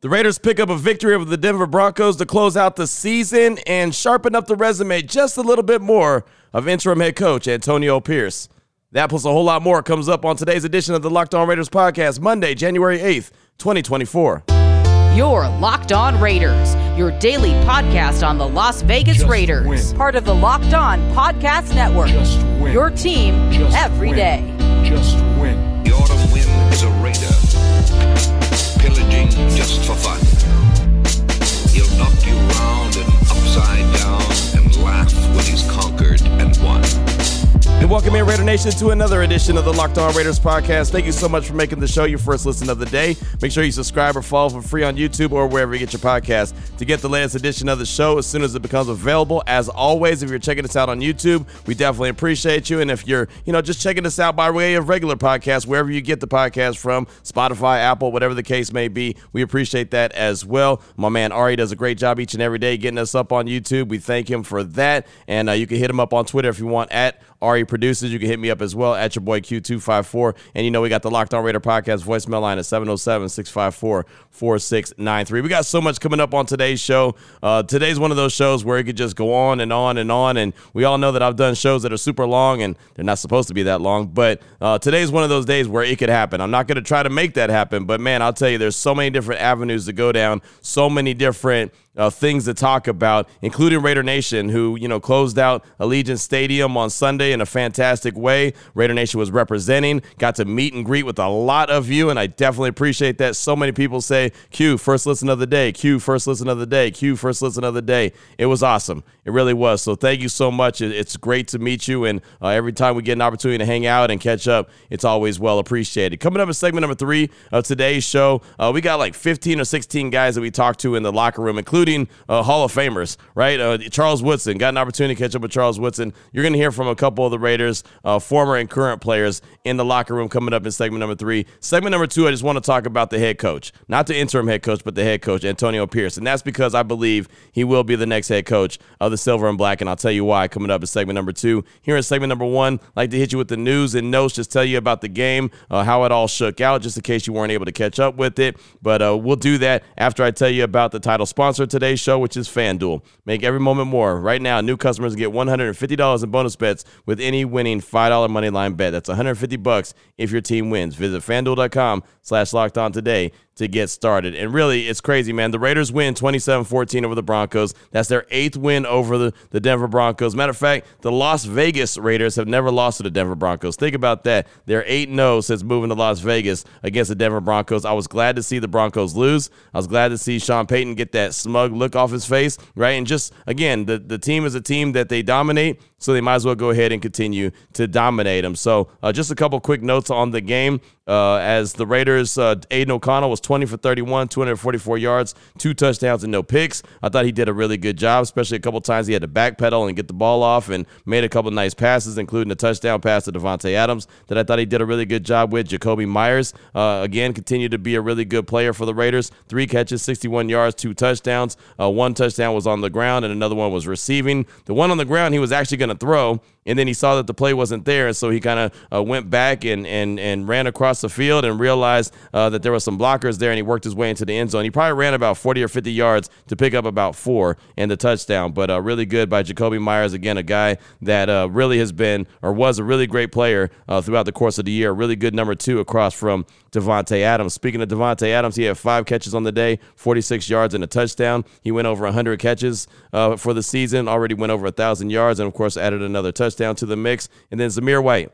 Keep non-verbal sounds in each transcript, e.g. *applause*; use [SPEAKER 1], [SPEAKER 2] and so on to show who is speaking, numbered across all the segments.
[SPEAKER 1] The Raiders pick up a victory over the Denver Broncos to close out the season and sharpen up the resume just a little bit more of interim head coach Antonio Pierce. That plus a whole lot more comes up on today's edition of the Locked On Raiders podcast, Monday, January 8th, 2024.
[SPEAKER 2] Your Locked On Raiders, your daily podcast on the Las Vegas
[SPEAKER 3] Just
[SPEAKER 2] Raiders.
[SPEAKER 3] win.
[SPEAKER 2] Part of the Locked On Podcast Network.
[SPEAKER 3] Just win.
[SPEAKER 2] Your team
[SPEAKER 3] Just
[SPEAKER 2] every
[SPEAKER 3] win.
[SPEAKER 2] day.
[SPEAKER 3] Just win.
[SPEAKER 4] The autumn wind is a raider, pillaging just for fun. He'll knock you round and upside down and laugh when he's conquered and won.
[SPEAKER 1] And welcome in, Raider Nation, to another edition of the Locked On Raiders podcast. Thank you so much for making the show your first listen of the day. Make sure you subscribe or follow for free on YouTube or wherever you get your podcast to get the latest edition of the show as soon as it becomes available. As always, if you're checking us out on YouTube, we definitely appreciate you. And if you're, you know, just checking us out by way of regular podcasts, wherever you get the podcast from, Spotify, Apple, whatever the case may be, we appreciate that as well. My man Ari does a great job each and every day getting us up on YouTube. We thank him for that. And uh, you can hit him up on Twitter if you want at Ari Producers. You can hit me up as well at your boy Q254. And you know, we got the Locked On Raider podcast voicemail line at 707 654 4693. We got so much coming up on today's show. Uh, today's one of those shows where it could just go on and on and on. And we all know that I've done shows that are super long and they're not supposed to be that long. But uh, today's one of those days where it could happen. I'm not going to try to make that happen. But man, I'll tell you, there's so many different avenues to go down, so many different uh, things to talk about, including Raider Nation, who you know closed out Allegiant Stadium on Sunday in a fantastic way. Raider Nation was representing, got to meet and greet with a lot of you, and I definitely appreciate that. So many people say, "Q first listen of the day, Q first listen of the day, Q first listen of the day." It was awesome. It really was. So thank you so much. It's great to meet you, and uh, every time we get an opportunity to hang out and catch up, it's always well appreciated. Coming up in segment number three of today's show, uh, we got like 15 or 16 guys that we talked to in the locker room, including uh, Hall of Famers, right? Uh, Charles Woodson. Got an opportunity to catch up with Charles Woodson. You're going to hear from a couple of the Raiders, uh, former and current players in the locker room coming up in segment number three. Segment number two, I just want to talk about the head coach, not the interim head coach, but the head coach, Antonio Pierce. And that's because I believe he will be the next head coach of the Silver and Black. And I'll tell you why coming up in segment number two. Here in segment number one, I'd like to hit you with the news and notes, just tell you about the game, uh, how it all shook out, just in case you weren't able to catch up with it. But uh, we'll do that after I tell you about the title sponsor of today's show, which is FanDuel. Make every moment more. Right now, new customers get $150 in bonus bets with any winning $5 money line bet. That's 150 bucks if your team wins. Visit fanduel.com slash locked on today to get started. And really, it's crazy, man. The Raiders win 27 14 over the Broncos. That's their eighth win over the, the Denver Broncos. Matter of fact, the Las Vegas Raiders have never lost to the Denver Broncos. Think about that. They're 8 0 since moving to Las Vegas against the Denver Broncos. I was glad to see the Broncos lose. I was glad to see Sean Payton get that smug look off his face, right? And just, again, the, the team is a team that they dominate, so they might as well go ahead and continue to dominate them. So, uh, just a couple quick notes on the game. Uh, as the Raiders, uh, Aidan O'Connell was 20 for 31, 244 yards, two touchdowns, and no picks. I thought he did a really good job, especially a couple times he had to backpedal and get the ball off and made a couple nice passes, including a touchdown pass to Davante Adams that I thought he did a really good job with. Jakobi Meyers, uh, again, continued to be a really good player for the Raiders. Three catches, 61 yards, two touchdowns. Uh, one touchdown was on the ground, and another one was receiving. The one on the ground, he was actually going to throw, and then he saw that the play wasn't there, and so he kind of uh, went back and and and ran across the field and realized uh, that there were some blockers there, and he worked his way into the end zone. He probably ran about 40 or 50 yards to pick up about four and the touchdown, but uh, really good by Jakobi Meyers. Again, a guy that uh, really has been or was a really great player uh, throughout the course of the year. Really good number two across from Davante Adams. Speaking of Davante Adams, he had five catches on the day, 46 yards and a touchdown. He went over 100 catches uh, for the season, already went over 1,000 yards, and of course added another touchdown to the mix. And then Zamir White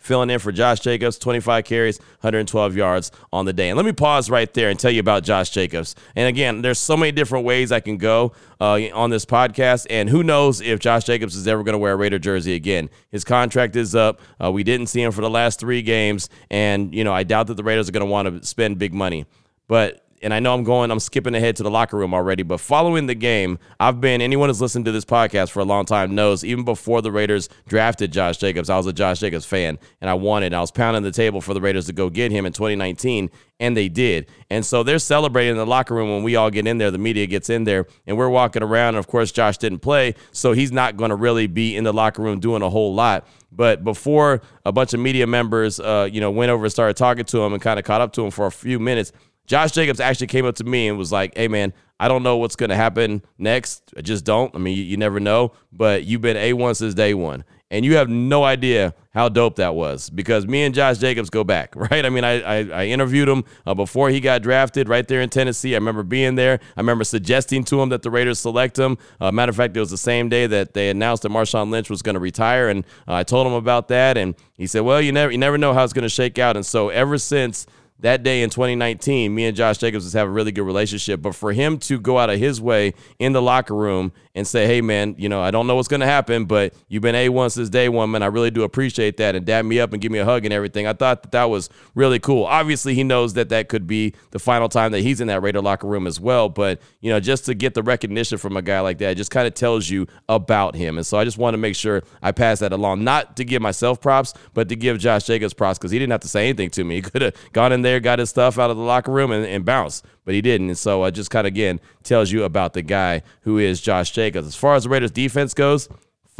[SPEAKER 1] filling in for Josh Jacobs, 25 carries, 112 yards on the day. And let me pause right there and tell you about Josh Jacobs. And again, there's so many different ways I can go uh, on this podcast, and who knows if Josh Jacobs is ever going to wear a Raider jersey again. His contract is up. Uh, we didn't see him for the last three games, and you know I doubt that the Raiders are going to want to spend big money. But and I know I'm going, I'm skipping ahead to the locker room already, but following the game, I've been, anyone who's listened to this podcast for a long time knows, even before the Raiders drafted Josh Jacobs, I was a Josh Jacobs fan, and I wanted, I was pounding the table for the Raiders to go get him in 2019, and they did. And so they're celebrating in the locker room when we all get in there, the media gets in there, and we're walking around, and of course, Josh didn't play, so he's not going to really be in the locker room doing a whole lot. But before a bunch of media members, uh, you know, went over and started talking to him and kind of caught up to him for a few minutes, Josh Jacobs actually came up to me and was like, "Hey, man, I don't know what's going to happen next. I just don't. I mean, you, you never know. But you've been a one since day one, and you have no idea how dope that was because me and Josh Jacobs go back, *laughs* right? I mean, I I, I interviewed him uh, before he got drafted right there in Tennessee. I remember being there. I remember suggesting to him that the Raiders select him. Uh, matter of fact, it was the same day that they announced that Marshawn Lynch was going to retire, and uh, I told him about that, and he said, "Well, you never you never know how it's going to shake out." And so ever since that day in 2019, me and Josh Jacobs just have a really good relationship. But for him to go out of his way in the locker room and say, hey, man, you know, I don't know what's going to happen, but you've been A1 since day one, man. I really do appreciate that. And dab me up and give me a hug and everything. I thought that that was really cool. Obviously, he knows that that could be the final time that he's in that Raider locker room as well. But, you know, just to get the recognition from a guy like that just kind of tells you about him. And so I just want to make sure I pass that along, not to give myself props, but to give Josh Jacobs props because he didn't have to say anything to me. He *laughs* could have gone in there, got his stuff out of the locker room and, and bounced but he didn't. And so it just kind of, again, tells you about the guy who is Josh Jacobs. As far as the Raiders defense goes,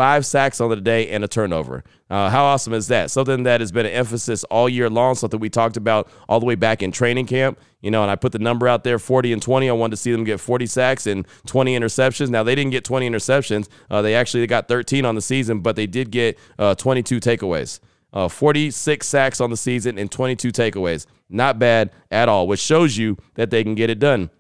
[SPEAKER 1] five sacks on the day and a turnover. Uh, how awesome is that? Something that has been an emphasis all year long, something we talked about all the way back in training camp. You know, and I put the number out there 40 and 20. I wanted to see them get 40 sacks and 20 interceptions. Now, they didn't get 20 interceptions. Uh, they actually got 13 on the season, but they did get uh, 22 takeaways. Uh, 46 sacks on the season and 22 takeaways. Not bad at all, which shows you that they can get it done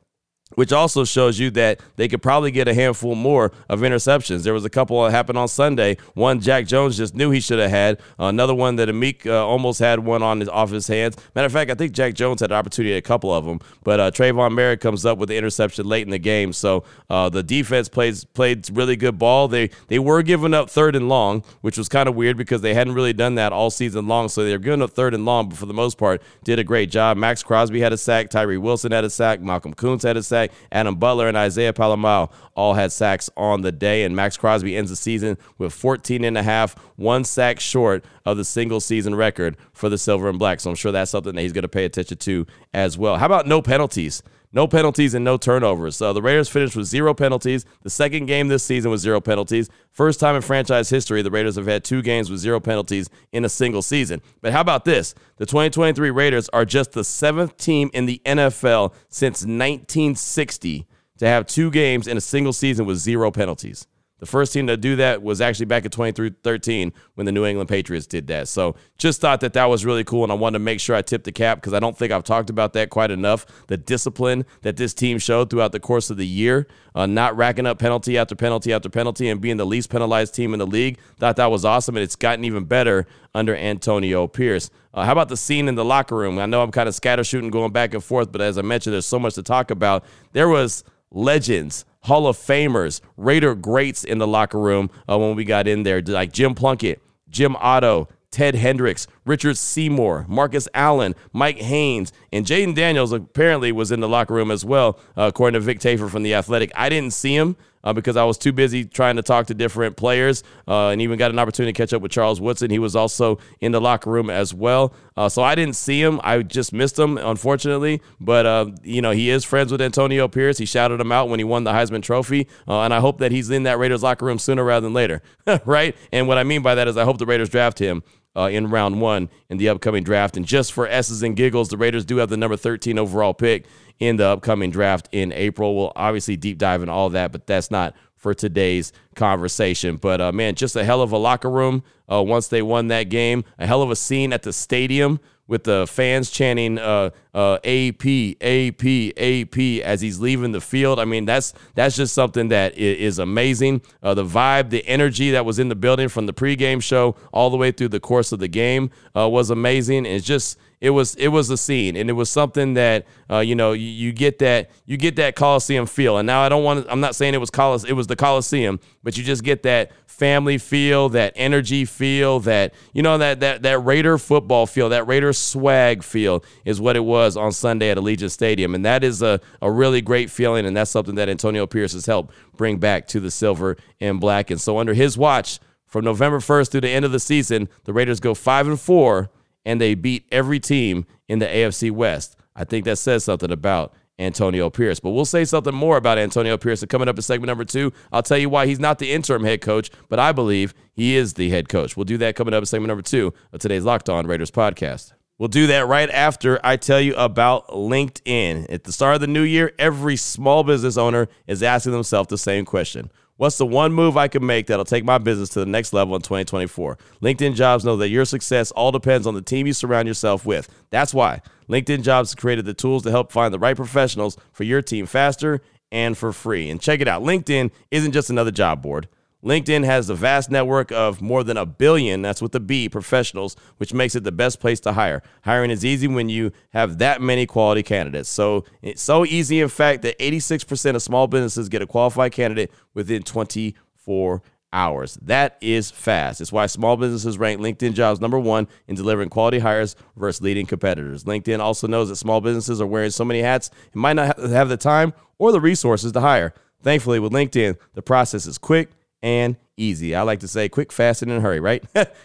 [SPEAKER 1] which also shows you that they could probably get a handful more of interceptions. There was a couple that happened on Sunday. One Jack Jones just knew he should have had. another one that Amik uh, almost had one on his off his hands. Matter of fact, I think Jack Jones had an opportunity at a couple of them. But uh, Tre'von Moehrig comes up with the interception late in the game. So uh, the defense plays played really good ball. They they were giving up third and long, which was kind of weird because they hadn't really done that all season long. So they were giving up third and long, but for the most part, did a great job. Maxx Crosby had a sack. Tyree Wilson had a sack. Malcolm Koonce had a sack sack. Adam Butler and Isaiah Pola-Mao all had sacks on the day. And Maxx Crosby ends the season with 14 and a half, one sack short of the single season record for the Silver and Black. So I'm sure that's something that he's going to pay attention to as well. How about no penalties? No penalties and no turnovers. So the Raiders finished with zero penalties. The second game this season was zero penalties. First time in franchise history, the Raiders have had two games with zero penalties in a single season. But how about this? The 2023 Raiders are just the seventh team in the NFL since 1960 to have two games in a single season with zero penalties. The first team to do that was actually back in 2013 when the New England Patriots did that. So just thought that that was really cool, and I wanted to make sure I tipped the cap because I don't think I've talked about that quite enough. The discipline that this team showed throughout the course of the year, uh, not racking up penalty after penalty after penalty, and being the least penalized team in the league. Thought that was awesome, and it's gotten even better under Antonio Pierce. Uh, how about the scene in the locker room? I know I'm kind of scatter shooting, going back and forth, but as I mentioned, there's so much to talk about. There was legends Hall of Famers, Raider greats in the locker room uh, when we got in there, like Jim Plunkett, Jim Otto, Ted Hendricks, Richard Seymour, Marcus Allen, Mike Haynes, and Jayden Daniels apparently was in the locker room as well, uh, according to Vic Tafur from The Athletic. I didn't see him uh, because I was too busy trying to talk to different players uh, and even got an opportunity to catch up with Charles Woodson. He was also in the locker room as well. Uh, so I didn't see him. I just missed him, unfortunately. But, uh, you know, he is friends with Antonio Pierce. He shouted him out when he won the Heisman Trophy. Uh, and I hope that he's in that Raiders locker room sooner rather than later, *laughs* right? And what I mean by that is I hope the Raiders draft him uh, in round one in the upcoming draft. And just for S's and giggles, the Raiders do have the number 13 overall pick in the upcoming draft in April. We'll obviously deep dive in all that, but that's not for today's conversation. But uh, man, just a hell of a locker room uh, once they won that game. A hell of a scene at the stadium with the fans chanting uh, uh, AP, AP, AP as he's leaving the field. I mean, that's that's just something that is amazing. Uh, the vibe, the energy that was in the building from the pregame show all the way through the course of the game uh, was amazing. It's just it was it was a scene and it was something that uh, you know you, you, get that you get that Coliseum feel. And now I don't want to, I'm not saying it was Colis it was the Coliseum but you just get that family feel that energy feel that you know that that that Raider football feel that Raider swag feel is what it was on Sunday at Allegiant Stadium. And that is a, a really great feeling and that's something that Antonio Pierce has helped bring back to the silver and black. And so under his watch from November 1st through the end of the season the Raiders go 5 and 4 and they beat every team in the AFC West. I think that says something about Antonio Pierce. But we'll say something more about Antonio Pierce coming up in segment number two. I'll tell you why he's not the interim head coach, but I believe he is the head coach. We'll do that coming up in segment number two of today's Locked On Raiders podcast. We'll do that right after I tell you about LinkedIn. At the start of the new year, every small business owner is asking themselves the same question. What's the one move I can make that'll take my business to the next level in 2024? LinkedIn Jobs know that your success all depends on the team you surround yourself with. That's why LinkedIn Jobs created the tools to help find the right professionals for your team faster and for free. And check it out LinkedIn isn't just another job board. LinkedIn has a vast network of more than a billion, that's with the B, professionals, which makes it the best place to hire. Hiring is easy when you have that many quality candidates. So it's so easy, in fact, that 86% of small businesses get a qualified candidate within 24 hours. That is fast. It's why small businesses rank LinkedIn jobs number one in delivering quality hires versus leading competitors. LinkedIn also knows that small businesses are wearing so many hats and might not have the time or the resources to hire. Thankfully, with LinkedIn, the process is quick and easy. I like to say quick, fast, and in a hurry, right?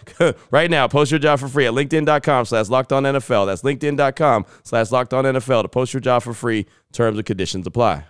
[SPEAKER 1] *laughs* right now, post your job for free at LinkedIn.com slash locked on NFL. That's LinkedIn.com slash locked on NFL to post your job for free. Terms and conditions apply.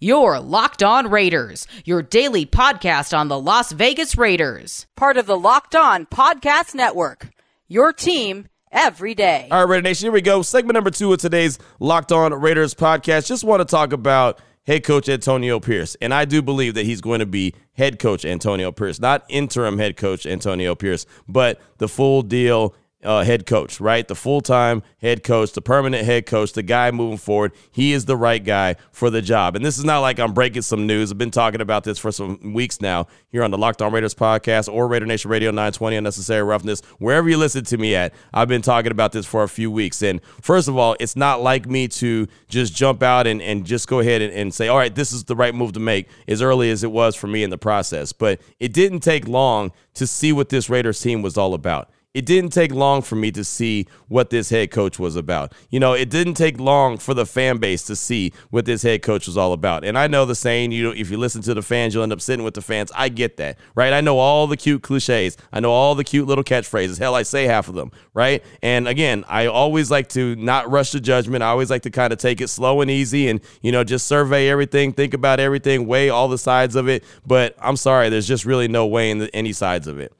[SPEAKER 2] Your Locked On Raiders, your daily podcast on the Las Vegas Raiders. Part of the Locked On Podcast Network. Your team every day.
[SPEAKER 1] All right, Raider Nation, here we go. Segment number two of today's Locked On Raiders podcast. Just want to talk about head coach Antonio Pierce. And I do believe that he's going to be head coach Antonio Pierce, not interim head coach Antonio Pierce, but the full deal uh, head coach, right? The full time head coach, the permanent head coach, the guy moving forward. He is the right guy for the job. And this is not like I'm breaking some news. I've been talking about this for some weeks now here on the Locked On Raiders podcast or Raider Nation Radio 920 Unnecessary Roughness, wherever you listen to me at. I've been talking about this for a few weeks. And first of all, it's not like me to just jump out and, and just go ahead and, and say, all right, this is the right move to make as early as it was for me in the process. But it didn't take long to see what this Raiders team was all about it didn't take long for me to see what this head coach was about. You know, it didn't take long for the fan base to see what this head coach was all about. And I know the saying, you know, if you listen to the fans, you'll end up sitting with the fans. I get that, right? I know all the cute cliches. I know all the cute little catchphrases. Hell, I say half of them, right? And again, I always like to not rush to judgment. I always like to kind of take it slow and easy and, you know, just survey everything, think about everything, weigh all the sides of it. But I'm sorry, there's just really no way weighing any sides of it.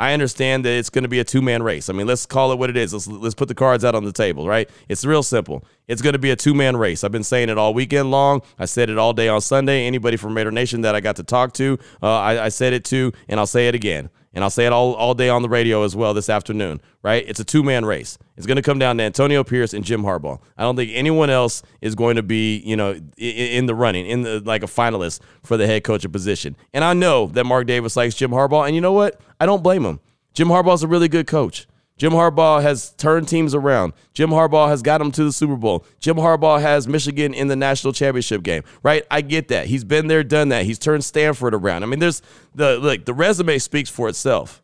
[SPEAKER 1] I understand that it's going to be a two man race. I mean, let's call it what it is. Let's let's put the cards out on the table, right? It's real simple. It's going to be a two man race. I've been saying it all weekend long. I said it all day on Sunday. Anybody from Raider Nation that I got to talk to, uh, I, I said it to, and I'll say it again. And I'll say it all, all day on the radio as well this afternoon, right? It's a two man race. It's going to come down to Antonio Pierce and Jim Harbaugh. I don't think anyone else is going to be, you know, in, the running, in the like a finalist for the head coaching position. And I know that Mark Davis likes Jim Harbaugh, and you know what? I don't blame him. Jim Harbaugh's a really good coach. Jim Harbaugh has turned teams around. Jim Harbaugh has got them to the Super Bowl. Jim Harbaugh has Michigan in the national championship game, right? I get that. He's been there, done that. He's turned Stanford around. I mean, there's the like the resume speaks for itself.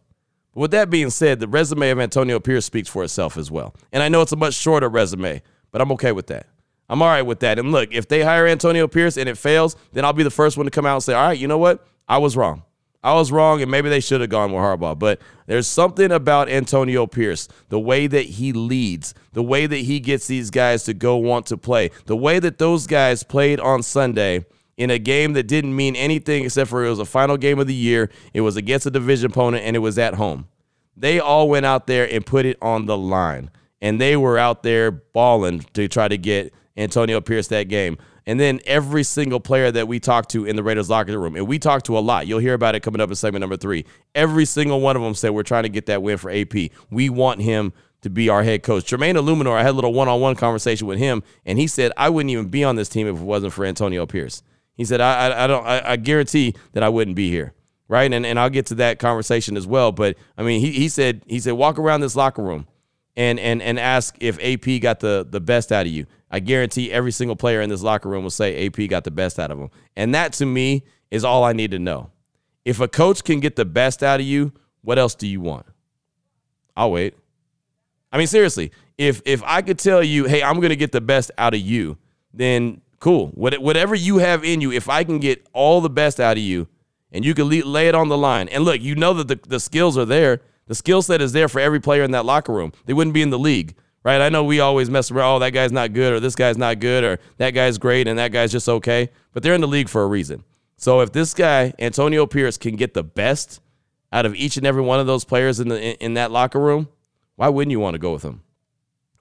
[SPEAKER 1] But with that being said, the resume of Antonio Pierce speaks for itself as well. And I know it's a much shorter resume, but I'm okay with that. I'm all right with that. And look, if they hire Antonio Pierce and it fails, then I'll be the first one to come out and say, all right, you know what? I was wrong. I was wrong, and maybe they should have gone with Harbaugh. But there's something about Antonio Pierce, the way that he leads, the way that he gets these guys to go want to play, the way that those guys played on Sunday in a game that didn't mean anything except for it was a final game of the year. It was against a division opponent, and it was at home. They all went out there and put it on the line, and they were out there balling to try to get Antonio Pierce that game and then every single player that we talk to in the Raiders locker room, and we talk to a lot. You'll hear about it coming up in segment number three. Every single one of them said we're trying to get that win for AP. We want him to be our head coach. Jermaine Eluemunor, I had a little one-on-one conversation with him, and he said I wouldn't even be on this team if it wasn't for Antonio Pierce. He said I, I, I don't I, I guarantee that I wouldn't be here right? And and I'll get to that conversation as well. But I mean, he, he said he said walk around this locker room and and and ask if AP got the the best out of you. I guarantee every single player in this locker room will say AP got the best out of him. And that to me is all I need to know. If a coach can get the best out of you, what else do you want? I'll wait. I mean, seriously, if if I could tell you, hey, I'm to get the best out of you, then cool. Whatever you have in you, if I can get all the best out of you and you can lay it on the line, and look, you know that the, the skills are there. The skill set is there for every player in that locker room. They wouldn't be in the league right? I know we always mess around, oh, that guy's not good, or this guy's not good, or that guy's great, and that guy's just okay. But they're in the league for a reason. So if this guy, Antonio Pierce, can get the best out of each and every one of those players in the in, in that locker room, why wouldn't you want to go with him?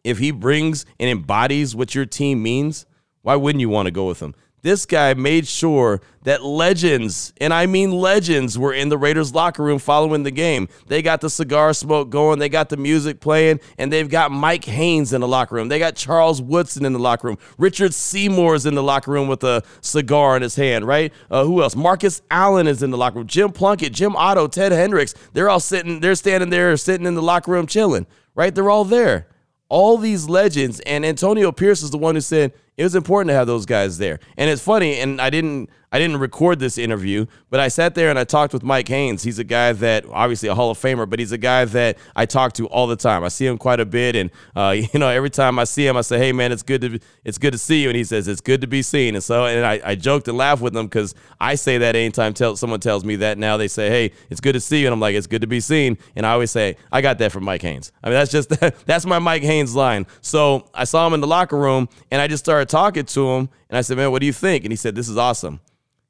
[SPEAKER 1] If he brings and embodies what your team means, why wouldn't you want to go with him? This guy made sure that legends, and I mean legends, were in the Raiders locker room following the game. They got the cigar smoke going, they got the music playing, and they've got Mike Haynes in the locker room. They got Charles Woodson in the locker room. Richard Seymour's in the locker room with a cigar in his hand, right? Uh, who else? Marcus Allen is in the locker room. Jim Plunkett, Jim Otto, Ted Hendricks. They're all sitting, they're standing there, sitting in the locker room chilling, right? They're all there. All these legends, and Antonio Pierce is the one who said, it was important to have those guys there. And it's funny, and I didn't I didn't record this interview, but I sat there and I talked with Mike Haynes. He's a guy that obviously a Hall of Famer, but he's a guy that I talk to all the time. I see him quite a bit, and uh, *laughs* you know every time I see him, I say, "Hey man, it's good to it's good to see you," and he says, "It's good to be seen." And so, and I, I joked and laughed with him because I say that anytime tell, someone tells me that now they say, "Hey, it's good to see you," and I'm like, "It's good to be seen," and I always say, "I got that from Mike Haynes." I mean, that's just *laughs* that's my Mike Haynes line. So I saw him in the locker room, and I just started talking to him, and I said, "Man, what do you think?" And he said, "This is awesome."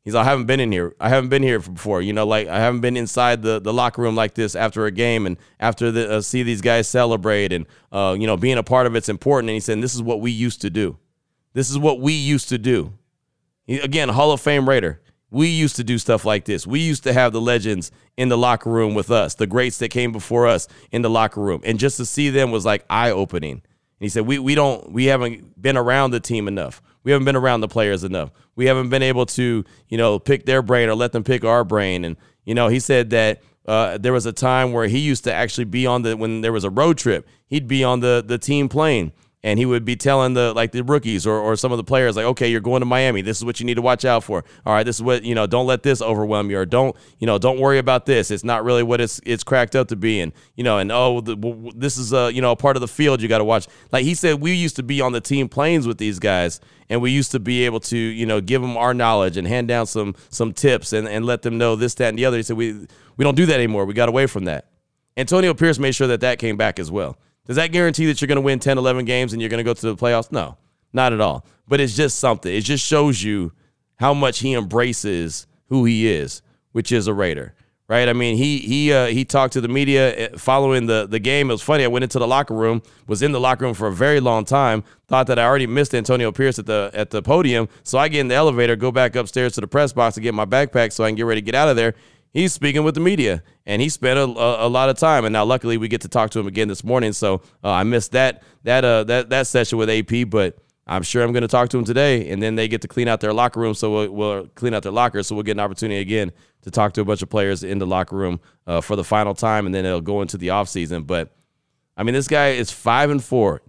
[SPEAKER 1] He's like, I haven't been in here. I haven't been here before. You know, like I haven't been inside the, the locker room like this after a game and after the uh, see these guys celebrate and uh, you know being a part of it's important. And he said, this is what we used to do. This is what we used to do. He, again, Hall of Fame Raider. We used to do stuff like this. We used to have the legends in the locker room with us, the greats that came before us in the locker room, and just to see them was like eye opening. He said, we we don't we haven't been around the team enough. We haven't been around the players enough. We haven't been able to, you know, pick their brain or let them pick our brain. And, you know, he said that uh, there was a time where he used to actually be on the, when there was a road trip, he'd be on the, the team plane and he would be telling the like the rookies or, or some of the players like okay you're going to miami. This is what you need to watch out for. All right this is what you know don't let this overwhelm you or don't you know don't worry about this. It's not really what it's it's cracked up to be. And you know and oh the, this is a you know a part of the field you got to watch. Like he said we used to be on the team planes with these guys and we used to be able to you know give them our knowledge and hand down some some tips and, and let them know this that and the other. He said we we don't do that anymore. We got away from that. Antonio pierce made sure that that came back as well does that guarantee that you're going to win 10, 11 games and you're going to go to the playoffs? No, not at all. But it's just something. It just shows you how much he embraces who he is, which is a Raider. Right? I mean, he he uh, he talked to the media eh, following the the game. It was funny. I went into the locker room, was in the locker room for a very long time. Thought that I already missed Antonio Pierce at the at the podium. So I get in the elevator, go back upstairs to the press box to get my backpack so I can get ready to get out of there he's speaking with the media and he spent a, a, a, lot of time. And now luckily we get to talk to him again this morning. So uh, i missed that that uh that that session with ap but i'm sure i'm going to talk to him today. And then they get to clean out their locker room. So we'll, we'll, clean out their lockers so we'll get an opportunity again to talk to a bunch of players in the locker room uh, for the final time. And then it'll go into the offseason but i mean this guy is five and four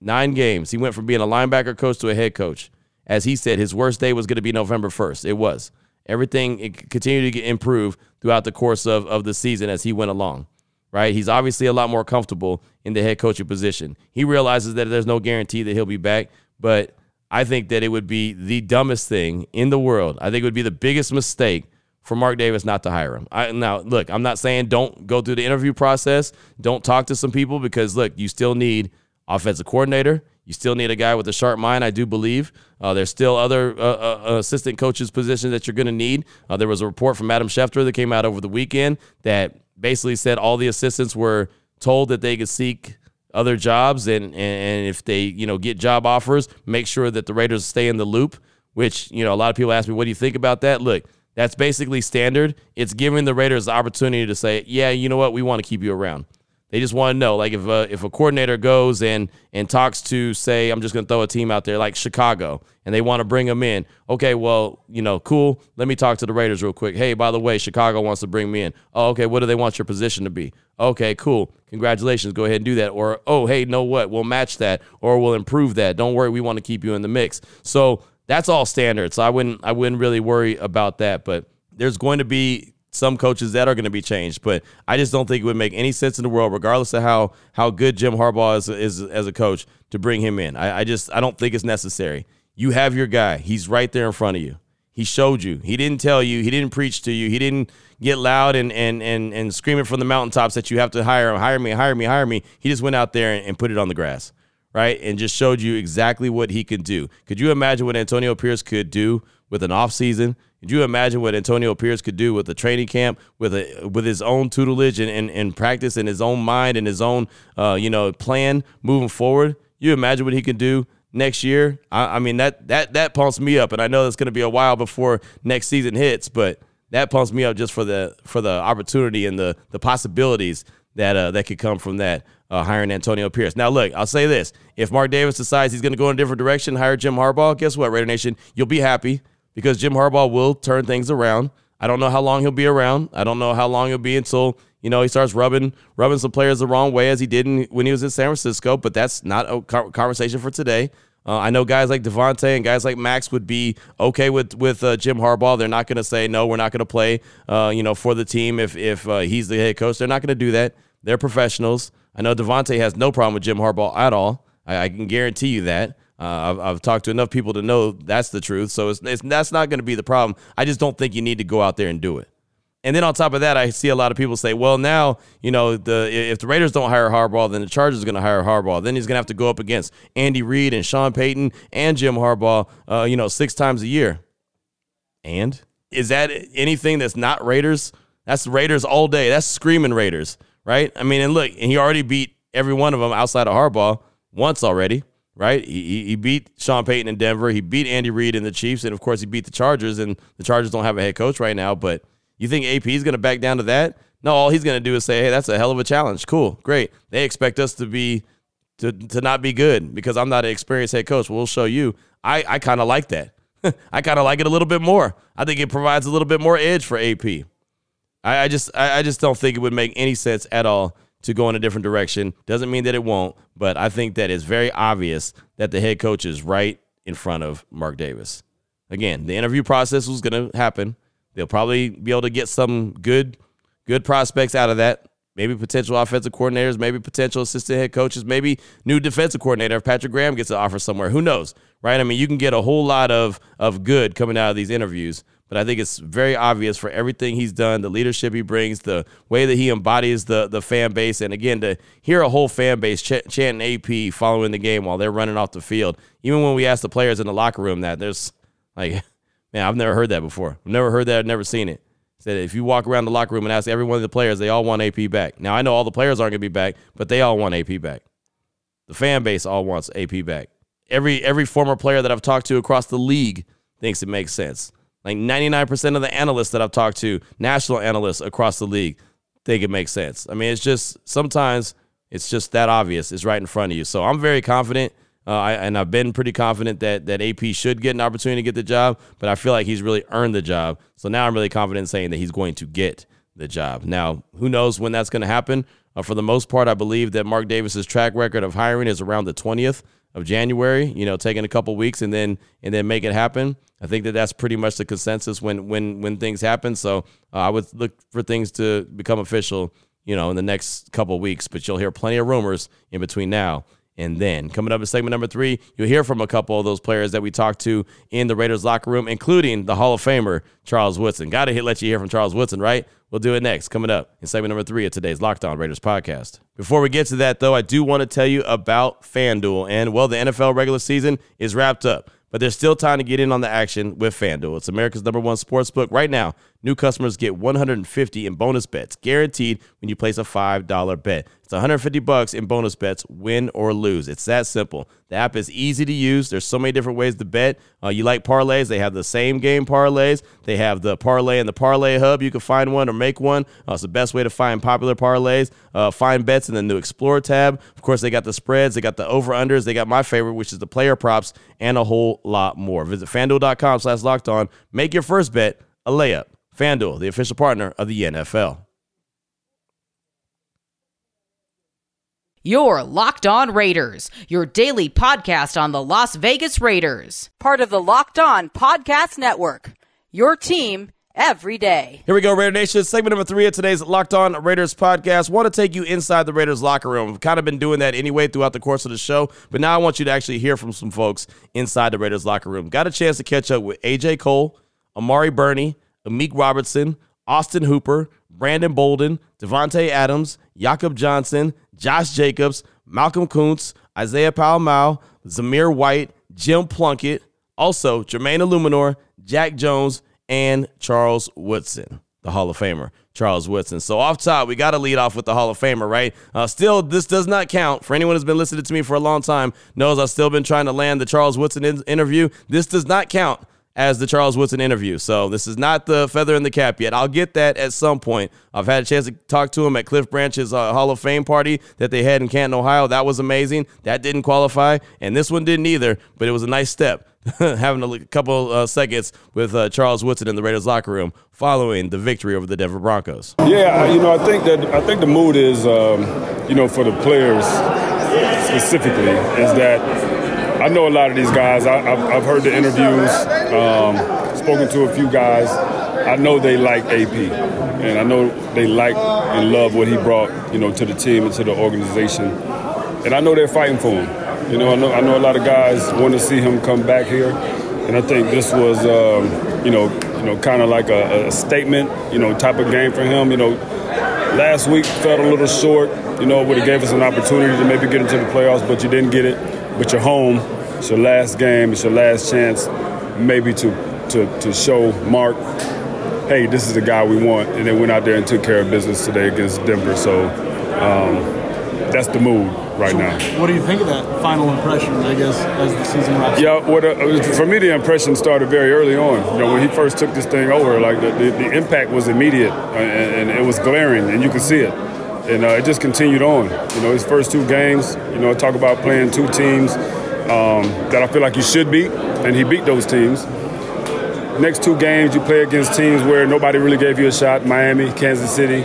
[SPEAKER 1] nine games. He went from being a linebacker coach to a head coach. As he said his worst day was going to be november 1st it was Everything continued to improve throughout the course of, of the season as he went along. Right? He's obviously a lot more comfortable in the head coaching position. He realizes that there's no guarantee that he'll be back, but I think that it would be the dumbest thing in the world. I think it would be the biggest mistake for Mark Davis not to hire him. I, now, look, I'm not saying don't go through the interview process, don't talk to some people because look, you still need offensive coordinator, you still need a guy with a sharp mind, I do believe. Uh, there's still other uh, uh, assistant coaches positions that you're going to need. Uh, there was a report from Adam Schefter that came out over the weekend that basically said all the assistants were told that they could seek other jobs, and and if they you know get job offers, make sure that the Raiders stay in the loop. Which you know a lot of people ask me, what do you think about that? Look, that's basically standard. It's giving the Raiders the opportunity to say, yeah, you know what, we want to keep you around. They just want to know, like if a, if a coordinator goes and and talks to, say, I'm just going to throw a team out there like Chicago, and they want to bring them in. Okay, well, you know, cool. Let me talk to the Raiders real quick. Hey, by the way, Chicago wants to bring me in. Oh, okay. What do they want your position to be? Okay, cool. Congratulations. Go ahead and do that. Or oh, hey, know what? We'll match that, or we'll improve that. Don't worry, we want to keep you in the mix. So that's all standard. So I wouldn't I wouldn't really worry about that. But there's going to be some coaches that are going to be changed, but I just don't think it would make any sense in the world, regardless of how how good Jim Harbaugh is, is as a coach, to bring him in. I, I just I don't think it's necessary. You have your guy; he's right there in front of you. He showed you. He didn't tell you. He didn't preach to you. He didn't get loud and and and and screaming from the mountaintops that you have to hire him, hire me, hire me, hire me. He just went out there and, and put it on the grass, right, and just showed you exactly what he could do. Could you imagine what Antonio Pierce could do with an offseason? Could you imagine what Antonio Pierce could do with a training camp, with a with his own tutelage and, and, and practice and his own mind and his own uh, you know plan moving forward? You imagine what he could do next year? I, I mean that that that pumps me up, and I know it's going to be a while before next season hits, but that pumps me up just for the for the opportunity and the the possibilities that uh, that could come from that uh, hiring Antonio Pierce. Now, look, I'll say this: if Mark Davis decides he's going to go in a different direction, hire Jim Harbaugh, guess what, Raider Nation, you'll be happy because Jim Harbaugh will turn things around. I don't know how long he'll be around. I don't know how long he'll be until you know he starts rubbing rubbing some players the wrong way as he did in, when he was in San Francisco. But that's not a conversation for today. Uh, I know guys like Davante and guys like Max would be okay with with uh, Jim Harbaugh. They're not going to say no. We're not going to play, uh, you know, for the team if if uh, he's the head coach. They're not going to do that. They're professionals. I know Davante has no problem with Jim Harbaugh at all. I, I can guarantee you that. Uh, I've, I've, talked to enough people to know that's the truth. So it's, it's that's not going to be the problem. I just don't think you need to go out there and do it. And then on top of that, I see a lot of people say, "Well, now you know the if the Raiders don't hire Harbaugh, then the Chargers are going to hire Harbaugh. Then he's going to have to go up against Andy Reid and Sean Payton and Jim Harbaugh, uh, you know, six times a year." And is that anything that's not Raiders? That's Raiders all day. That's screaming Raiders, right? I mean, and look, and he already beat every one of them outside of Harbaugh once already right? He, he beat Sean Payton in Denver. He beat Andy Reid and the Chiefs. And of course, he beat the Chargers. And the Chargers don't have a head coach right now. But you think AP is going to back down to that? No, all he's going to do is say, hey, that's a hell of a challenge. Cool, great. They expect us to be. To, to not be good because I'm not an experienced head coach. We'll show you. I, I kind of like that. *laughs* I kind of like it a little bit more. I think it provides a little bit more edge for AP. I, I just I, I just don't think it would make any sense at all to go in a different direction. Doesn't mean that it won't, but I think that it's very obvious that the head coach is right in front of Mark Davis. Again, the interview process was going to happen. They'll probably be able to get some good good prospects out of that. Maybe potential offensive coordinators, maybe potential assistant head coaches, maybe new defensive coordinator if Patrick Graham gets an offer somewhere. Who knows, right? I mean, you can get a whole lot of of good coming out of these interviews. But I think it's very obvious for everything he's done, the leadership he brings, the way that he embodies the the fan base, and again to hear a whole fan base ch- chanting AP following the game while they're running off the field. Even when we ask the players in the locker room that, there's like, *laughs* man, I've never heard that before. I've never heard that. I've never seen it. Said if you walk around the locker room and ask every one of the players, they all want AP back. Now I know all the players aren't to be back, but they all want AP back. The fan base all wants AP back. Every every former player that I've talked to across the league thinks it makes sense. Like 99% of the analysts that I've talked to, national analysts across the league, think it makes sense. I mean, it's just sometimes it's just that obvious. It's right in front of you. So I'm very confident. Uh, I, and I've been pretty confident that that AP should get an opportunity to get the job, but I feel like he's really earned the job. So now I'm really confident in saying that he's going to get the job. Now, who knows when that's going to happen? Uh, for the most part, I believe that Mark Davis's track record of hiring is around the 20th of January. You know, taking a couple weeks and then and then make it happen. I think that that's pretty much the consensus when when when things happen. So uh, I would look for things to become official, you know, in the next couple weeks. But you'll hear plenty of rumors in between now and then. Coming up in segment number three, you'll hear from a couple of those players that we talked to in the Raiders locker room, including the Hall of Famer Charles Woodson. Got to let you hear from Charles Woodson, right? We'll do it next. Coming up in segment number three of today's Locked On Raiders podcast. Before we get to that, though, I do want to tell you about FanDuel. And well, the NFL regular season is wrapped up but there's still time to get in on the action with FanDuel. It's America's number one sports book. Right now, new customers get 150 in bonus bets guaranteed when you place a $5 bet. It's 150 bucks in bonus bets, win or lose. It's that simple. The app is easy to use. There's so many different ways to bet. Uh, you like parlays? They have the same game parlays. They have the parlay and the parlay hub. You can find one or make one. Uh, it's the best way to find popular parlays. Uh, find bets in the new Explore tab. Of course, they got the spreads. They got the over unders. They got my favorite, which is the player props, and a whole lot more. Visit FanDuel.com/slash locked on. Make your first bet a layup. FanDuel, the official partner of the NFL.
[SPEAKER 2] Your Locked On Raiders, your daily podcast on the Las Vegas Raiders. Part of the Locked On Podcast Network. Your team every day.
[SPEAKER 1] Here we go, Raider Nation. Segment number three of today's Locked On Raiders podcast. Want to take you inside the Raiders locker room. We've kind of been doing that anyway throughout the course of the show, but now I want you to actually hear from some folks inside the Raiders locker room. Got a chance to catch up with AJ Cole, Amari Burney, Amik Robertson, Austin Hooper, Brandon Bolden, Davante Adams, Jakob Johnson, Josh Jacobs, Malcolm Koonce, Isaiah Pola-Mao, Zamir White, Jim Plunkett, also Jermaine Eluemunor, Jack Jones and Charles Woodson, the Hall of Famer. Charles Woodson. So off top, we got to lead off with the Hall of Famer, right? Uh, still, this does not count. For anyone who's been listening to me for a long time, knows I've still been trying to land the Charles Woodson in- interview. This does not count as the Charles Woodson interview. So this is not the feather in the cap yet. I'll get that at some point. I've had a chance to talk to him at Cliff Branch's uh, Hall of Fame party that they had in Canton, Ohio. That was amazing. That didn't qualify, and this one didn't either, but it was a nice step. *laughs* having a couple uh, seconds with uh, Charles Woodson in the Raiders locker room following the victory over the Denver Broncos.
[SPEAKER 3] Yeah, you know, I think that I think the mood is, um, you know, for the players specifically, is that I know a lot of these guys. I, have I've heard the interviews, um, spoken to a few guys. I know they like AP, and I know they like and love what he brought, you know, to the team and to the organization, and I know they're fighting for him. You know, I know, I know a lot of guys want to see him come back here, and I think this was, um, you know, you know, kind of like a, a, statement, you know, type of game for him. You know, last week felt a little short. You know, would have gave us an opportunity to maybe get into the playoffs, but you didn't get it. But you're home. It's your last game. It's your last chance, maybe to to to show Mark, hey, this is the guy we want. And they went out there and took care of business today against Denver. So um, that's the mood right now.
[SPEAKER 5] What do you think of that final impression? I guess as the season wraps.
[SPEAKER 3] Yeah, what uh, for me the impression started very early on. You know, when he first took this thing over, like the, the, the impact was immediate uh, and, and, it was glaring, and you could see it. And uh, it just continued on. You know, his first two games. You know, talk about playing two teams um, that I feel like he should beat, and he beat those teams. Next two games, you play against teams where nobody really gave you a shot Miami, Kansas City,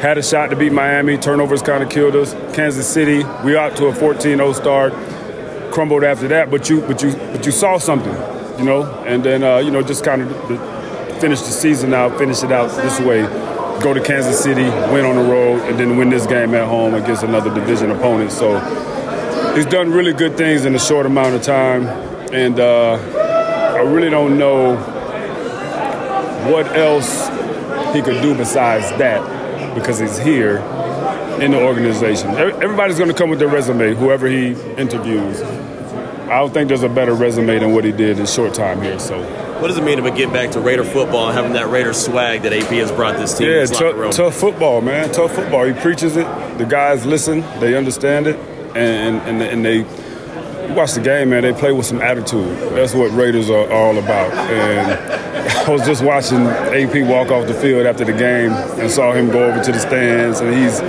[SPEAKER 3] had a shot to beat Miami. Turnovers kind of killed us. Kansas City, we out to a 14-0 start. Crumbled after that, but you but you but you saw something, you know, and then uh, you know just kind of finish the season out, finish it out this way. Go to Kansas City, win on the road, and then win this game at home against another division opponent. So he's done really good things in a short amount of time, and uh, I really don't know what else he could do besides that because he's here in the organization. Everybody's going to come with their resume, whoever he interviews. I don't think there's a better resume than what he did in short time here. So,
[SPEAKER 1] what does it mean to get back to Raider football and having that Raider swag that AP has brought this team?
[SPEAKER 3] Yeah, tough, tough football, man. Tough football. He preaches it. The guys listen. They understand it, and and, and they watch the game, man. They play with some attitude. That's what Raiders are all about. And *laughs* I was just watching AP walk off the field after the game and saw him go over to the stands, and he's.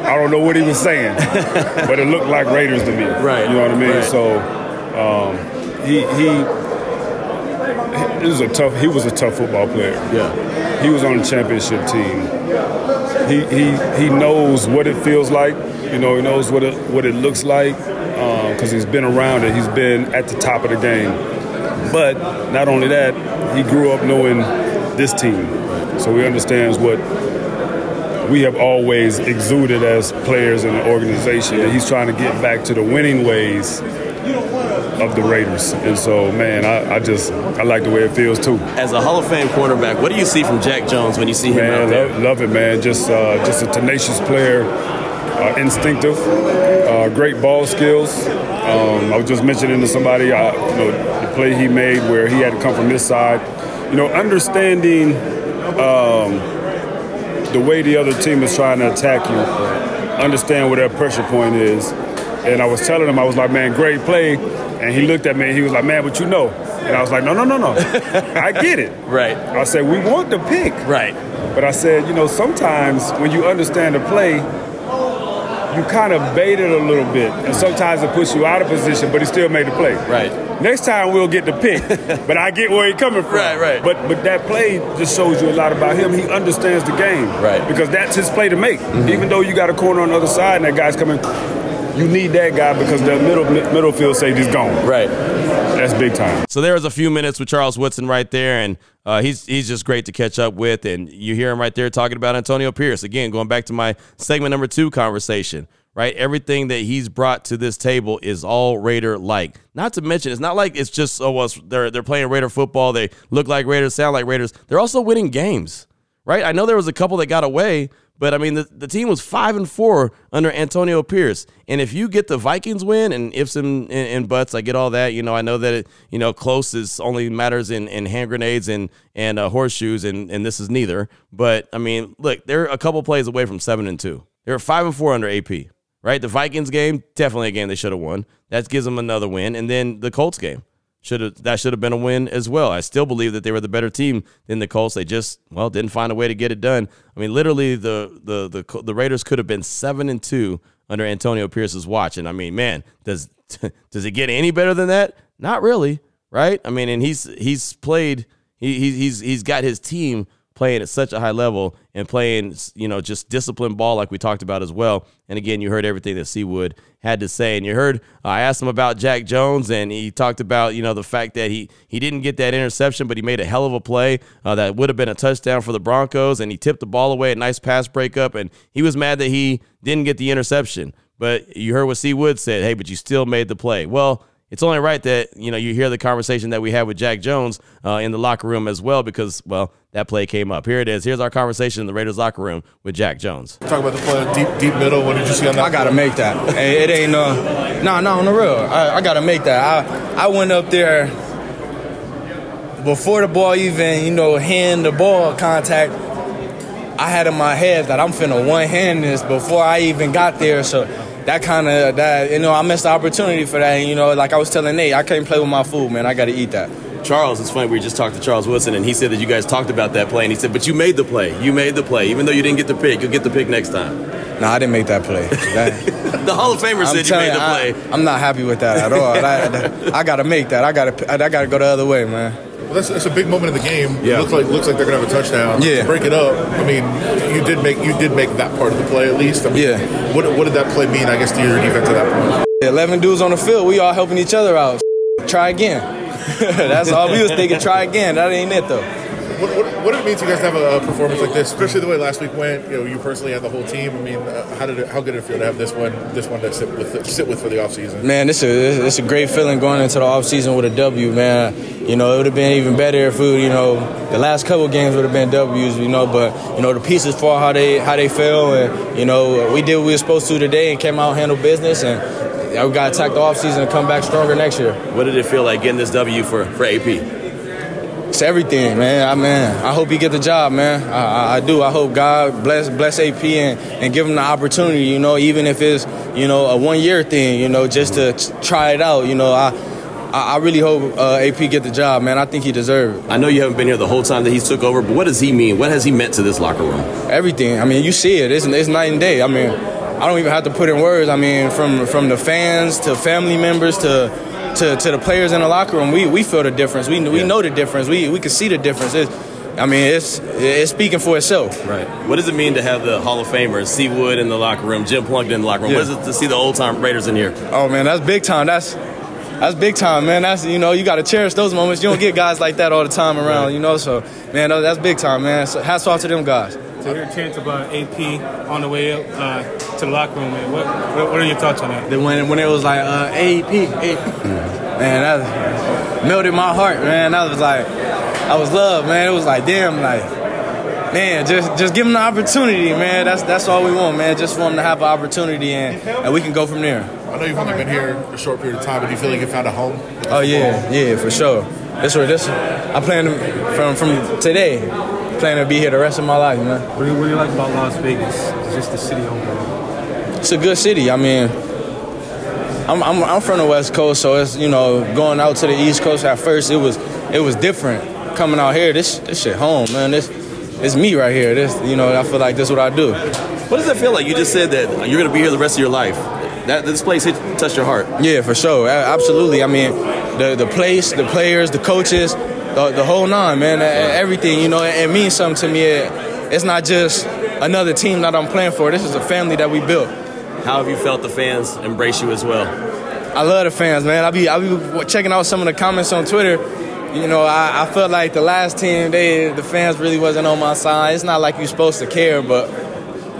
[SPEAKER 3] I don't know what he was saying, *laughs* but it looked like Raiders to me.
[SPEAKER 1] Right.
[SPEAKER 3] You know what I mean?
[SPEAKER 1] Right.
[SPEAKER 3] So um, he he he was a tough. He was a tough football player.
[SPEAKER 1] Yeah.
[SPEAKER 3] He was on the championship team. He he he knows what it feels like. You know, he knows what it what it looks like because um, he's been around it. He's been at the top of the game. But not only that, he grew up knowing this team. So he understands what we have always exuded as players in the organization. And he's trying to get back to the winning ways of the Raiders. And so, man, I, I, just I like the way it feels too.
[SPEAKER 1] As a Hall of Fame cornerback, what do you see from Jack Jones when you see him
[SPEAKER 3] man,
[SPEAKER 1] out there?
[SPEAKER 3] Love, love it, man. Just uh, just a tenacious player, uh, instinctive, uh, great ball skills. Um, I was just mentioning to somebody, uh, you know, the play he made where he had to come from this side. You know, understanding um, the way the other team is trying to attack you, understand where their pressure point is. And I was telling him, I was like, man, great play. And he looked at me and he was like, man, but you know. And I was like, no, no, no, no. *laughs* I get it.
[SPEAKER 1] Right.
[SPEAKER 3] I said, we want the pick.
[SPEAKER 1] Right.
[SPEAKER 3] But I said, you know, sometimes when you understand the play, you kind of bait it a little bit, and sometimes it puts you out of position, but he still made the play.
[SPEAKER 1] Right.
[SPEAKER 3] Next time we'll get the pick, *laughs* but I get where he's coming from.
[SPEAKER 1] Right, right.
[SPEAKER 3] But but that play just shows you a lot about him. He understands the game.
[SPEAKER 1] Right.
[SPEAKER 3] Because that's his play to make.
[SPEAKER 1] Mm-hmm.
[SPEAKER 3] Even though you got a corner on the other side and that guy's coming, you need that guy because the middle middle field safety's gone.
[SPEAKER 1] Right.
[SPEAKER 3] That's big time.
[SPEAKER 1] So there was a few minutes with Charles Woodson right there, and uh, he's he's just great to catch up with. And you hear him right there talking about Antonio Pierce again, going back to my segment number two conversation. Right, everything that he's brought to this table is all Raider like. Not to mention, it's not like it's just oh, well, they're they're playing Raider football. They look like Raiders, sound like Raiders. They're also winning games. Right, I know there was a couple that got away, But I mean, the, the team was five and four under Antonio Pierce, and if you get the Vikings win and ifs and, and, and buts, I get all that. You know, I know that it, you know close is only matters in, in hand grenades and and uh, horseshoes, and and this is neither. But I mean, look, they're a couple plays away from seven and two. They're five and four under AP. Right, the Vikings game definitely a game they should have won. That gives them another win, and then the Colts game should have that should have been a win as well. I still believe that they were the better team than the Colts. They just well didn't find a way to get it done. I mean, literally the the the the Raiders could have been seven and two under Antonio Pierce's watch. And I mean, man, does *laughs* does it get any better than that? Not really, right? I mean, and he's he's played he he's he's got his team playing at such a high level and playing, you know, just disciplined ball like we talked about as well. And again, you heard everything that C. Wood had to say, and you heard uh, I asked him about Jack Jones, and he talked about you know the fact that he he didn't get that interception, but he made a hell of a play uh, that would have been a touchdown for the Broncos, and he tipped the ball away, a nice pass breakup, and he was mad that he didn't get the interception. But you heard what C. Wood said, hey, but you still made the play. Well, it's only right that you know you hear the conversation that we had with Jack Jones uh, in the locker room as well because well that play came up. Here it is. Here's our conversation in the Raiders locker room with Jack Jones.
[SPEAKER 6] Talk about the play deep deep middle. What did you see on that?
[SPEAKER 7] I gotta make that. hey, it ain't uh no no on the real. I, I gotta make that. I I went up there before the ball even you know hand the ball contact. I had in my head that I'm finna one hand this before I even got there. So that kind of that you know I missed the opportunity for that. And, you know, like I was telling Nate, I can't play with my food, man. I got to eat that.
[SPEAKER 1] Charles, it's funny. We just talked to Charles Woodson, and he said that you guys talked about that play, and he said, "But you made the play. You made the play, even though you didn't get the pick. You'll get the pick next time."
[SPEAKER 7] No, I didn't make that play. That, *laughs*
[SPEAKER 1] the Hall of Famer said you made the play.
[SPEAKER 7] I, am not happy with that at all. I, I got to make that. I got to. I got to go the other way, man.
[SPEAKER 6] Well, that's, that's, a big moment in the game.
[SPEAKER 1] Yeah.
[SPEAKER 6] It looks like looks like they're gonna have a touchdown.
[SPEAKER 7] Yeah.
[SPEAKER 6] Break it up. I mean, you did make you did make that part of the play at least. I mean,
[SPEAKER 7] yeah.
[SPEAKER 6] What what did that play mean? I guess to your defense at that point.
[SPEAKER 7] Eleven dudes on the field. We all helping each other out. Try again. *laughs* That's all we was thinking. Try again. That ain't it though.
[SPEAKER 6] What, what, what did it mean to you guys to have a, a, performance like this, especially the way last week went? You know, you personally and the whole team. I mean, uh, how did it, how good did it feel to have this one, this one to sit with, sit with for the offseason?
[SPEAKER 7] Man, this is it's a great feeling going into the offseason with a W, man. You know, it would have been even better if we, you know, the last couple games would have been W's, you know. But you know, the pieces fall how they how they fell, and you know, we did what we were supposed to today and came out and handled business and we got to attack the offseason and come back stronger next year.
[SPEAKER 1] What did it feel like getting this W for, for AP?
[SPEAKER 7] It's everything, man. I man, I hope he get the job, man. I, I, I, do. I hope God bless bless AP and, and give him the opportunity. You know, even if it's you know a one year thing, you know, just to try it out. You know, I I really hope uh, AP get the job, man. I think he deserves it.
[SPEAKER 1] I know you haven't been here the whole time that he's took over, but what does he mean? What has he meant to this locker room?
[SPEAKER 7] Everything. I mean, you see it. It's, it's night and day. I mean, I don't even have to put in words. I mean, from from the fans to family members to to, to the players in the locker room, we, we feel the difference. We we yeah. know the difference. We we can see the difference. It's, I mean, it's it's speaking for itself.
[SPEAKER 1] Right. What does it mean to have the Hall of Famers, C. Wood in the locker room, Jim Plunkett in the locker room? Yeah. What is it to see the old time Raiders in here?
[SPEAKER 7] Oh man, that's big time. That's that's big time, man. That's you know you got to cherish those moments. You don't get guys like that all the time around, right. you know. So man, that's big time, man. So hats off to them guys.
[SPEAKER 5] To hear chants about AP on the way up uh, to the locker room, man. What, what are your thoughts on that?
[SPEAKER 7] Then when when it was like uh, AP, AP, man, that melted my heart, man. That was like, I was love, man. It was like, damn, like, man, just just give them the opportunity, man. That's that's all we want, man. Just for them to have an opportunity, and, and we can go from there.
[SPEAKER 6] I know you've only been here a short period of time, but do you feel like you found a home?
[SPEAKER 7] Oh yeah, yeah, for sure. This where this. I plan to, from from today plan to be here the rest of my life, man.
[SPEAKER 5] What do you, what do you like about Las Vegas? It's just the city overall.
[SPEAKER 7] It's a good city. I mean, I'm, I'm, I'm from the West Coast, so it's you know going out to the East Coast at first it was it was different coming out here. This this shit home, man. This it's me right here. This you know I feel like this is what I do.
[SPEAKER 1] What does it feel like? You just said that you're gonna be here the rest of your life. That this place hit, touched your heart.
[SPEAKER 7] Yeah, for sure. Absolutely. I mean, the the place, the players, the coaches the, the whole nine, man. Everything, you know, it, it means something to me. It, it's not just another team that I'm playing for. This is a family that we built.
[SPEAKER 1] How have you felt the fans embrace you as well?
[SPEAKER 7] I love the fans, man. I be I be checking out some of the comments on Twitter. You know, I, I felt like the last team, they the fans really wasn't on my side. It's not like you're supposed to care, but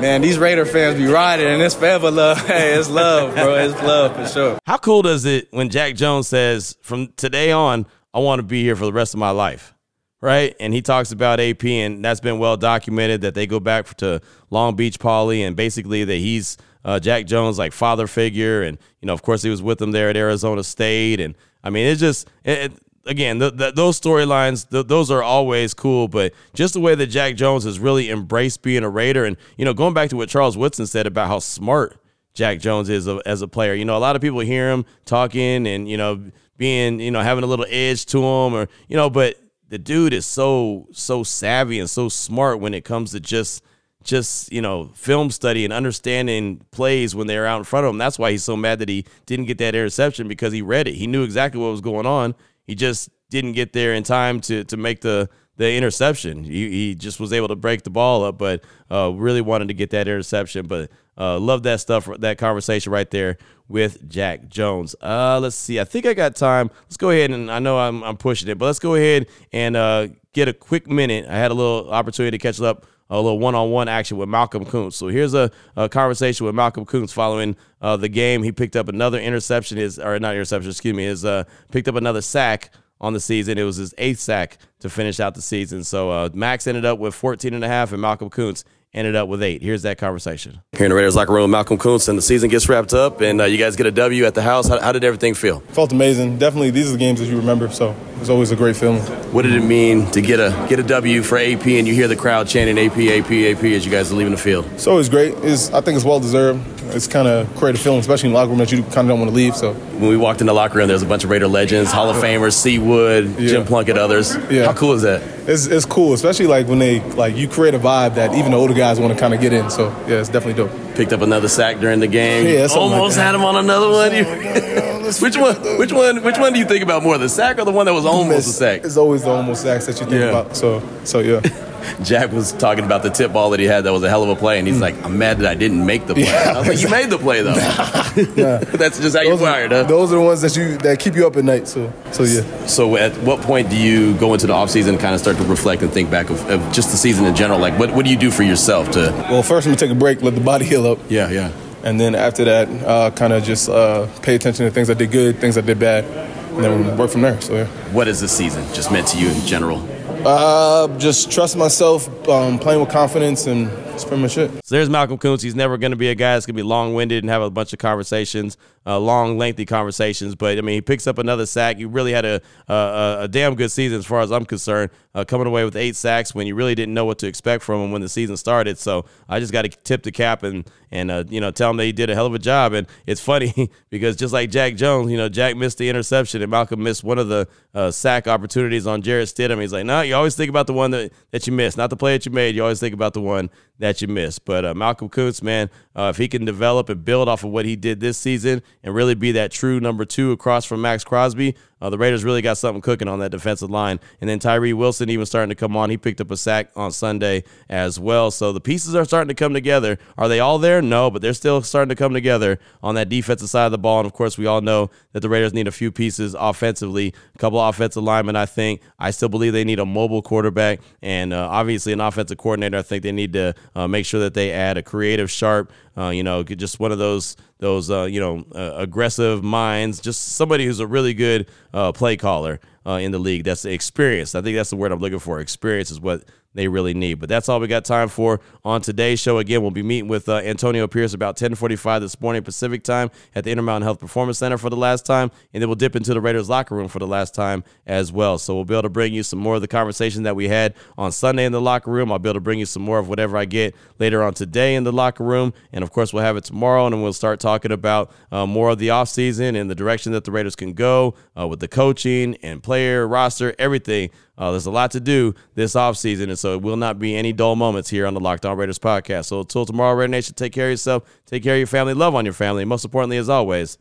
[SPEAKER 7] man, these Raider fans be riding, and it's forever love. *laughs* Hey, it's love, bro. It's love for sure.
[SPEAKER 1] How cool does it when Jack Jones says, from today on, I want to be here for the rest of my life. right? And he talks about AP, and that's been well documented that they go back to Long Beach Poly, and basically that he's uh, Jack Jones like father figure, and you know, of course, he was with them there at Arizona State, and I mean, it's just it, again, the, the, those storylines, those are always cool. But just the way that Jack Jones has really embraced being a Raider, and you know, going back to what Charles Woodson said about how smart Jack Jones is a, as a player. You know, a lot of people hear him talking and you know being you know having a little edge to him, or you know, but the dude is so so savvy and so smart when it comes to just just you know film study and understanding plays when they're out in front of him. That's why he's so mad that he didn't get that interception because he read it. He knew exactly what was going on. He just didn't get there in time to to make the the interception. He, he just was able to break the ball up, but uh, really wanted to get that interception. But uh, love that stuff, that conversation right there with Jack Jones. Uh, let's see. I think I got time. Let's go ahead and I know I'm, I'm pushing it, but let's go ahead and uh, get a quick minute. I had a little opportunity to catch up a little one-on-one action with Malcolm Koonce. So here's a, a conversation with Malcolm Koonce following uh, the game. He picked up another interception, his or not interception, excuse me, his uh, picked up another sack on the season. It was his eighth sack to finish out the season. So uh, Maxx ended up with 14 and a half, and Malcolm Koonce ended up with eight. Here's that conversation. Here in the Raiders locker room, Malcolm Koonce, and the season gets wrapped up, and uh, you guys get a W at the house. How, how, did everything feel?
[SPEAKER 8] Felt amazing. Definitely, these are the games that you remember, so it's always a great feeling.
[SPEAKER 1] What did it mean to get a get a W for AP, and you hear the crowd chanting AP, AP, AP as you guys are leaving the field?
[SPEAKER 8] So it's always great. It's, I think it's well deserved. It's kind of create a feeling, especially in the locker room, that you kind of don't want to leave. So
[SPEAKER 1] when we walked in the locker room, there's a bunch of Raider legends, Hall of Famers, C. Wood, yeah. Jim Plunkett, others. Yeah. How cool is that?
[SPEAKER 8] It's, it's cool, especially like when they like you create a vibe that even the older guys want to kind of get in. So yeah, it's definitely dope.
[SPEAKER 1] Picked up another sack during the game. Yeah, almost like had him on another one. *laughs* which one? Which one? Which one do you think about more, the sack or the one that was almost a sack?
[SPEAKER 8] It's always the almost sacks that you think yeah. about. So so yeah. *laughs* *laughs*
[SPEAKER 1] Jack was talking about the tip ball that he had that was a hell of a play, and he's like, "I'm mad that I didn't make the play." Yeah, I was like, "You made the play though." yeah. *laughs* That's just how
[SPEAKER 8] those
[SPEAKER 1] you wired, huh?
[SPEAKER 8] Those are the ones that you that keep you up at night. So, so yeah.
[SPEAKER 1] So, at what point do you go into the off season and kind of start to reflect and think back of, of just the season in general? Like, what what do you do for yourself to?
[SPEAKER 8] Well, first I'm gonna take a break, let the body heal up.
[SPEAKER 1] Yeah, yeah.
[SPEAKER 8] And then after that, uh, kind of just uh, pay attention to things I did good, things I did bad, and then work from there. So yeah.
[SPEAKER 1] What is the season just meant to you in general?
[SPEAKER 8] Uh, just trust myself, um, playing with confidence, and that's pretty much it.
[SPEAKER 1] So there's Malcolm Koonce. He's never going to be a guy that's going to be long winded and have a bunch of conversations uh, long, lengthy conversations. But I mean, he picks up another sack. He really had a a, a damn good season as far as I'm concerned, uh, coming away with eight sacks when you really didn't know what to expect from him when the season started. So I just got to tip the cap and and uh, you know tell him that he did a hell of a job. And it's funny *laughs* because just like Jack Jones, you know, Jack missed the interception and Malcolm missed one of the uh, sack opportunities on Jarrett Stidham. He's like, no, you always think about the one that, that you missed, not the play that you made. You always think about the one that you missed. But uh, Malcolm Koonce, man, uh, if he can develop and build off of what he did this season and really be that true number two across from Maxx Crosby, uh, the Raiders really got something cooking on that defensive line. And then Tyree Wilson even starting to come on. He picked up a sack on Sunday as well. So the pieces are starting to come together. Are they all there? No, but they're still starting to come together on that defensive side of the ball. And of course, we all know that the Raiders need a few pieces offensively, a couple offensive linemen, I think. I still believe they need a mobile quarterback and uh, obviously an offensive coordinator. I think they need to uh, make sure that they add a creative, sharp, uh, you know, just one of those those uh, you know uh, aggressive minds, just somebody who's a really good uh, play caller uh, in the league. That's experienced. I think that's the word I'm looking for. Experience is what they really need. But that's all we got time for on today's show. Again, we'll be meeting with uh, Antonio Pierce about 10:45 this morning Pacific time at the Intermountain Health Performance Center for the last time, and then we'll dip into the Raiders locker room for the last time as well. So we'll be able to bring you some more of the conversation that we had on Sunday in the locker room. I'll be able to bring you some more of whatever I get later on today in the locker room, and of course we'll have it tomorrow, and we'll start talking about uh, more of the offseason and the direction that the Raiders can go uh, with the coaching and player roster, everything. Uh, there's a lot to do this offseason, and so it will not be any dull moments here on the Locked On Raiders podcast. So until tomorrow, Raider Nation, take care of yourself, take care of your family, love on your family, and most importantly, as always,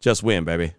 [SPEAKER 1] just win, baby.